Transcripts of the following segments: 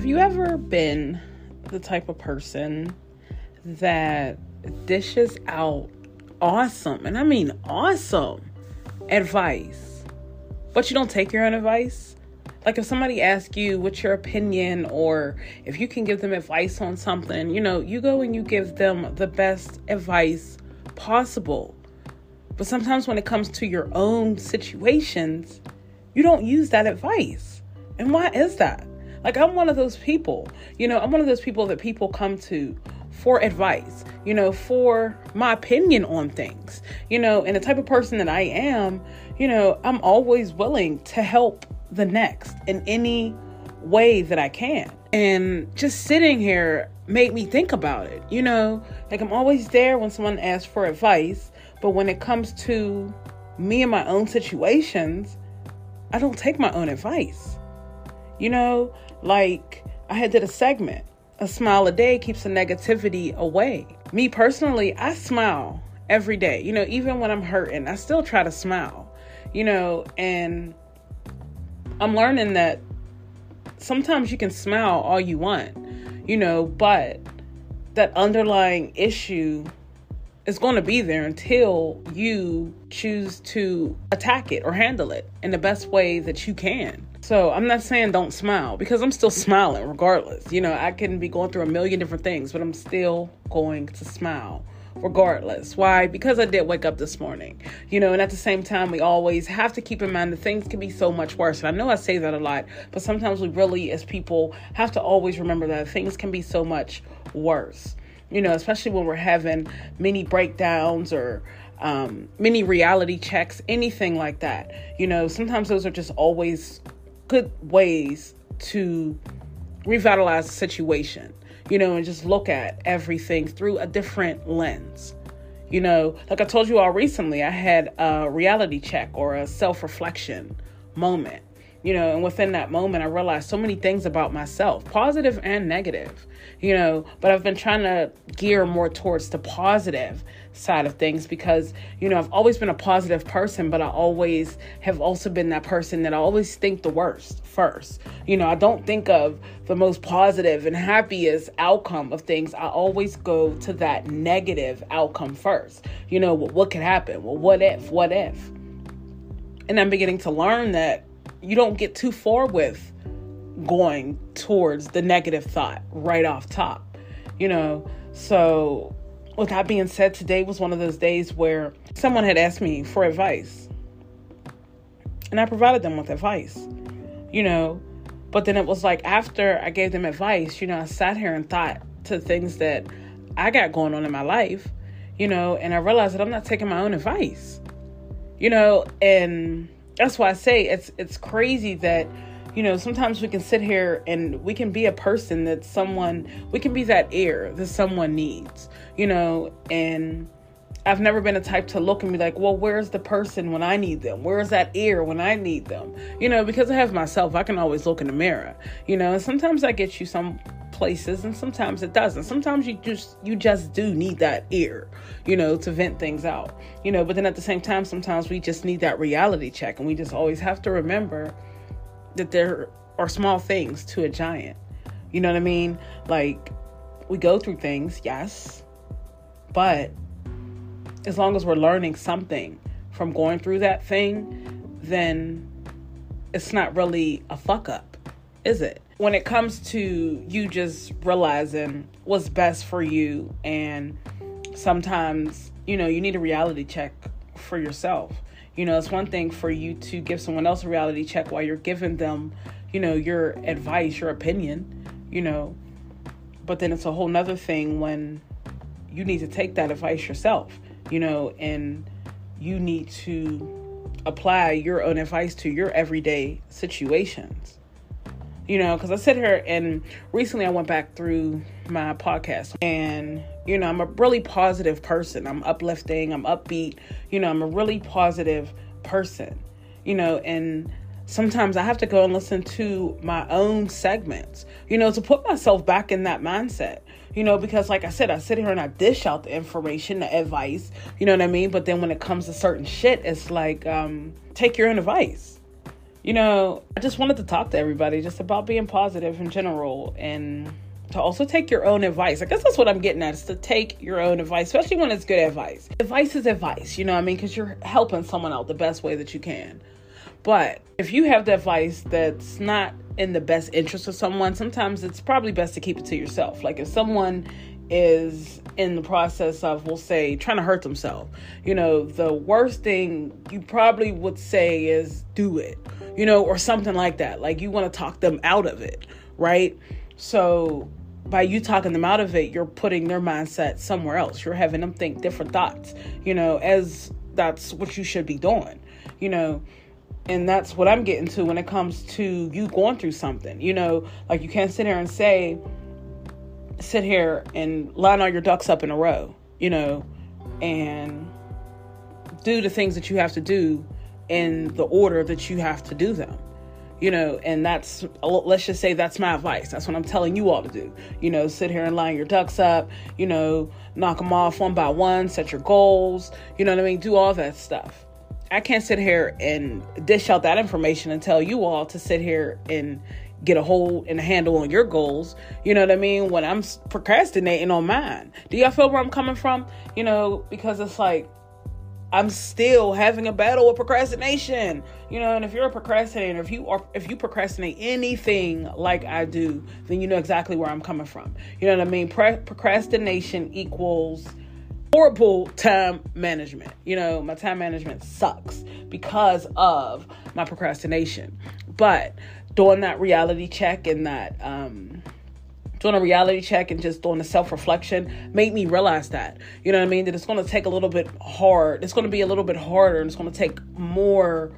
Have you ever been the type of person that dishes out awesome, and I mean awesome, advice, but you don't take your own advice? Like if somebody asks you what's your opinion or if you can give them advice on something, you know, you go and you give them the best advice possible. But sometimes when it comes to your own situations, you don't use that advice. And why is that? Like, I'm one of those people, you know, I'm one of those people that people come to for advice, you know, for my opinion on things, you know, and the type of person that I am, you know, I'm always willing to help the next in any way that I can. And just sitting here made me think about it, you know, like I'm always there when someone asks for advice, but when it comes to me and my own situations, I don't take my own advice. You know, like I had did a segment, a smile a day keeps the negativity away. Me personally, I smile every day. You know, even when I'm hurting, I still try to smile. You know, and I'm learning that sometimes you can smile all you want, you know, but that underlying issue is going to be there until you choose to attack it or handle it in the best way that you can. So I'm not saying don't smile because I'm still smiling regardless. You know, I can be going through a million different things, but I'm still going to smile regardless. Why? Because I did wake up this morning. You know, and at the same time, we always have to keep in mind that things can be so much worse. And I know I say that a lot, but sometimes we really, as people, have to always remember that things can be so much worse. You know, especially when we're having many breakdowns or um, many reality checks, anything like that. You know, sometimes those are just always good ways to revitalize the situation, you know, and just look at everything through a different lens. You know, like I told you all recently, I had a reality check or a self reflection moment, you know, and within that moment, I realized so many things about myself, positive and negative, you know, but I've been trying to gear more towards the positive side of things because, you know, I've always been a positive person, but I always have also been that person that I always think the worst first. You know, I don't think of the most positive and happiest outcome of things. I always go to that negative outcome first. You know, well, what could happen? Well, what if? What if? And I'm beginning to learn that you don't get too far with going towards the negative thought right off top. You know, so with that being said, today was one of those days where someone had asked me for advice. And I provided them with advice, you know. But then it was like after I gave them advice, you know, I sat here and thought to things that I got going on in my life, you know, and I realized that I'm not taking my own advice, you know, and that's why I say it's it's crazy that you know, sometimes we can sit here and we can be a person that someone, we can be that ear that someone needs, you know, and I've never been a type to look and be like, well, where's the person when I need them? Where's that ear when I need them? You know, because I have myself, I can always look in the mirror, you know, and sometimes I get you some places and sometimes it doesn't. Sometimes you just you just do need that ear, you know, to vent things out. You know, but then at the same time sometimes we just need that reality check and we just always have to remember that there are small things to a giant. You know what I mean? Like, we go through things, yes, but as long as we're learning something from going through that thing, then it's not really a fuck up, is it? When it comes to you just realizing what's best for you, and sometimes, you know, you need a reality check for yourself. You know, it's one thing for you to give someone else a reality check while you're giving them, you know, your advice, your opinion, you know. But then it's a whole nother thing when you need to take that advice yourself, you know, and you need to apply your own advice to your everyday situations. You know, because I sit here and recently I went back through my podcast and you know, I'm a really positive person. I'm uplifting, I'm upbeat. You know, I'm a really positive person. You know, and sometimes I have to go and listen to my own segments, you know, to put myself back in that mindset. You know, because like I said, I sit here and I dish out the information, the advice, you know what I mean? But then when it comes to certain shit, it's like, um, take your own advice. You know, I just wanted to talk to everybody just about being positive in general and to also take your own advice. I guess that's what I'm getting at is to take your own advice, especially when it's good advice. Advice is advice, you know I mean? Because you're helping someone out the best way that you can. But if you have the advice that's not in the best interest of someone, sometimes it's probably best to keep it to yourself. Like if someone is in the process of, we'll say, trying to hurt themselves, you know, the worst thing you probably would say is do it, you know, or something like that. Like you want to talk them out of it, right? So by you talking them out of it, you're putting their mindset somewhere else. You're having them think different thoughts, you know, as that's what you should be doing, you know. And that's what I'm getting to when it comes to you going through something, you know, like you can't sit here and say, sit here and line all your ducks up in a row, you know, and do the things that you have to do in the order that you have to do them you know, and that's, let's just say that's my advice. That's what I'm telling you all to do. You know, sit here and line your ducks up, you know, knock them off one by one, set your goals, you know what I mean? Do all that stuff. I can't sit here and dish out that information and tell you all to sit here and get a hold and a handle on your goals. You know what I mean? When I'm procrastinating on mine. Do y'all feel where I'm coming from? You know, because it's like, I'm still having a battle with procrastination. You know, and if you're a procrastinator, if you are if you procrastinate anything like I do, then you know exactly where I'm coming from. You know what I mean? Pre- procrastination equals horrible time management. You know, my time management sucks because of my procrastination. But doing that reality check and that um doing a reality check and just doing a self reflection made me realize that. You know what I mean? That it's going to take a little bit hard. It's going to be a little bit harder and it's going to take more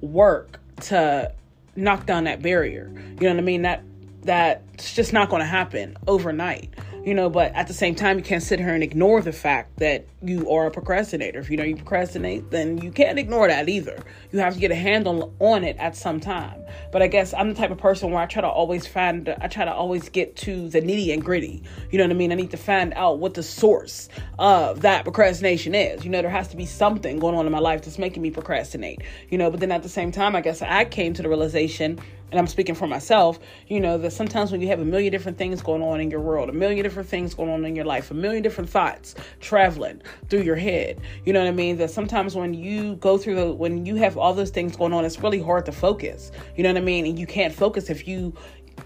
work to knock down that barrier. You know what I mean? That that's just not going to happen overnight you know, but at the same time, you can't sit here and ignore the fact that you are a procrastinator. If you know you procrastinate, then you can't ignore that either. You have to get a handle on it at some time. But I guess I'm the type of person where I try to always find, I try to always get to the nitty and gritty. You know what I mean? I need to find out what the source of that procrastination is. You know, there has to be something going on in my life that's making me procrastinate, you know, but then at the same time, I guess I came to the realization and I'm speaking for myself, you know, that sometimes when you have a million different things going on in your world, a million different things going on in your life, a million different thoughts traveling through your head, you know what I mean? That sometimes when you go through the, when you have all those things going on, it's really hard to focus, you know what I mean? And you can't focus if you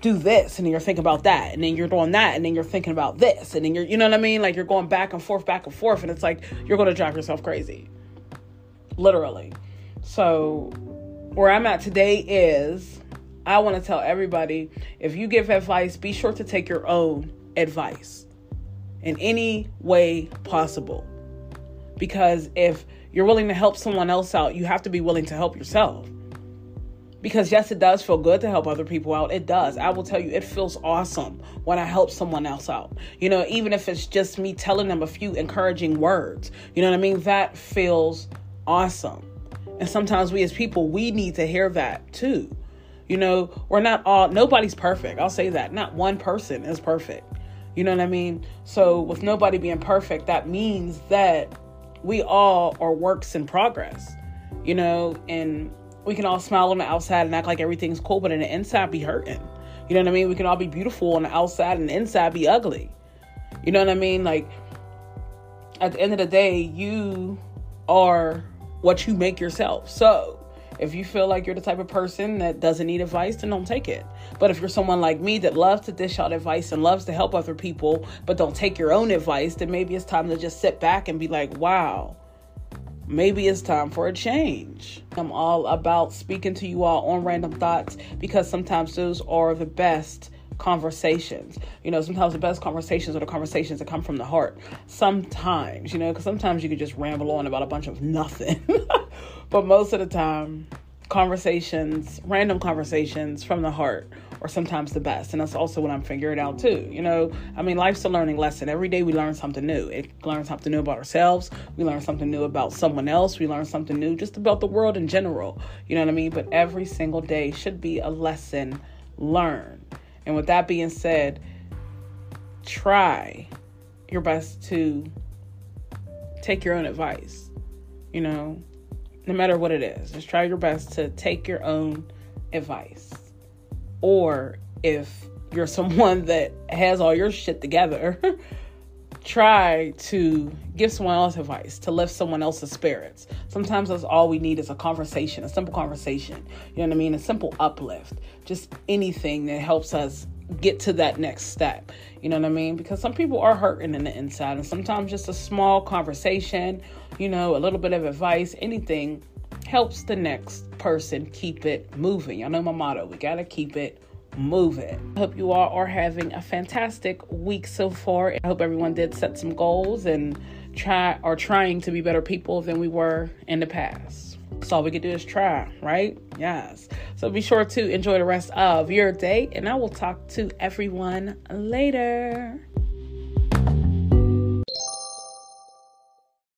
do this and then you're thinking about that and then you're doing that and then you're thinking about this and then you're you know what I mean like you're going back and forth back and forth and it's like you're going to drive yourself crazy literally so where I'm at today is I want to tell everybody if you give advice, be sure to take your own advice in any way possible. Because if you're willing to help someone else out, you have to be willing to help yourself. Because yes, it does feel good to help other people out. It does. I will tell you, it feels awesome when I help someone else out. You know, even if it's just me telling them a few encouraging words, you know what I mean? That feels awesome. And sometimes we as people, we need to hear that too. You know, we're not all, nobody's perfect. I'll say that. Not one person is perfect. You know what I mean? So, with nobody being perfect, that means that we all are works in progress, you know, and we can all smile on the outside and act like everything's cool, but in the inside be hurting. You know what I mean? We can all be beautiful on the outside and the inside be ugly. You know what I mean? Like, at the end of the day, you are what you make yourself. So, if you feel like you're the type of person that doesn't need advice, then don't take it. But if you're someone like me that loves to dish out advice and loves to help other people, but don't take your own advice, then maybe it's time to just sit back and be like, wow, maybe it's time for a change. I'm all about speaking to you all on random thoughts because sometimes those are the best conversations. You know, sometimes the best conversations are the conversations that come from the heart. Sometimes, you know, because sometimes you could just ramble on about a bunch of nothing. but most of the time, conversations, random conversations from the heart are sometimes the best. And that's also what I'm figuring out too. You know, I mean, life's a learning lesson. Every day we learn something new. It learns something new about ourselves. We learn something new about someone else. We learn something new just about the world in general. You know what I mean? But every single day should be a lesson learned. And with that being said, try your best to take your own advice. You know, no matter what it is, just try your best to take your own advice. Or if you're someone that has all your shit together, try to give someone else advice to lift someone else's spirits. Sometimes that's all we need is a conversation, a simple conversation. You know what I mean? A simple uplift. Just anything that helps us get to that next step. You know what I mean? Because some people are hurting in the inside, and sometimes just a small conversation, you know, a little bit of advice, anything helps the next person keep it moving. I know my motto we got to keep it moving. I hope you all are having a fantastic week so far. I hope everyone did set some goals and try are trying to be better people than we were in the past. So all we can do is try, right? Yes. So be sure to enjoy the rest of your day, and I will talk to everyone later.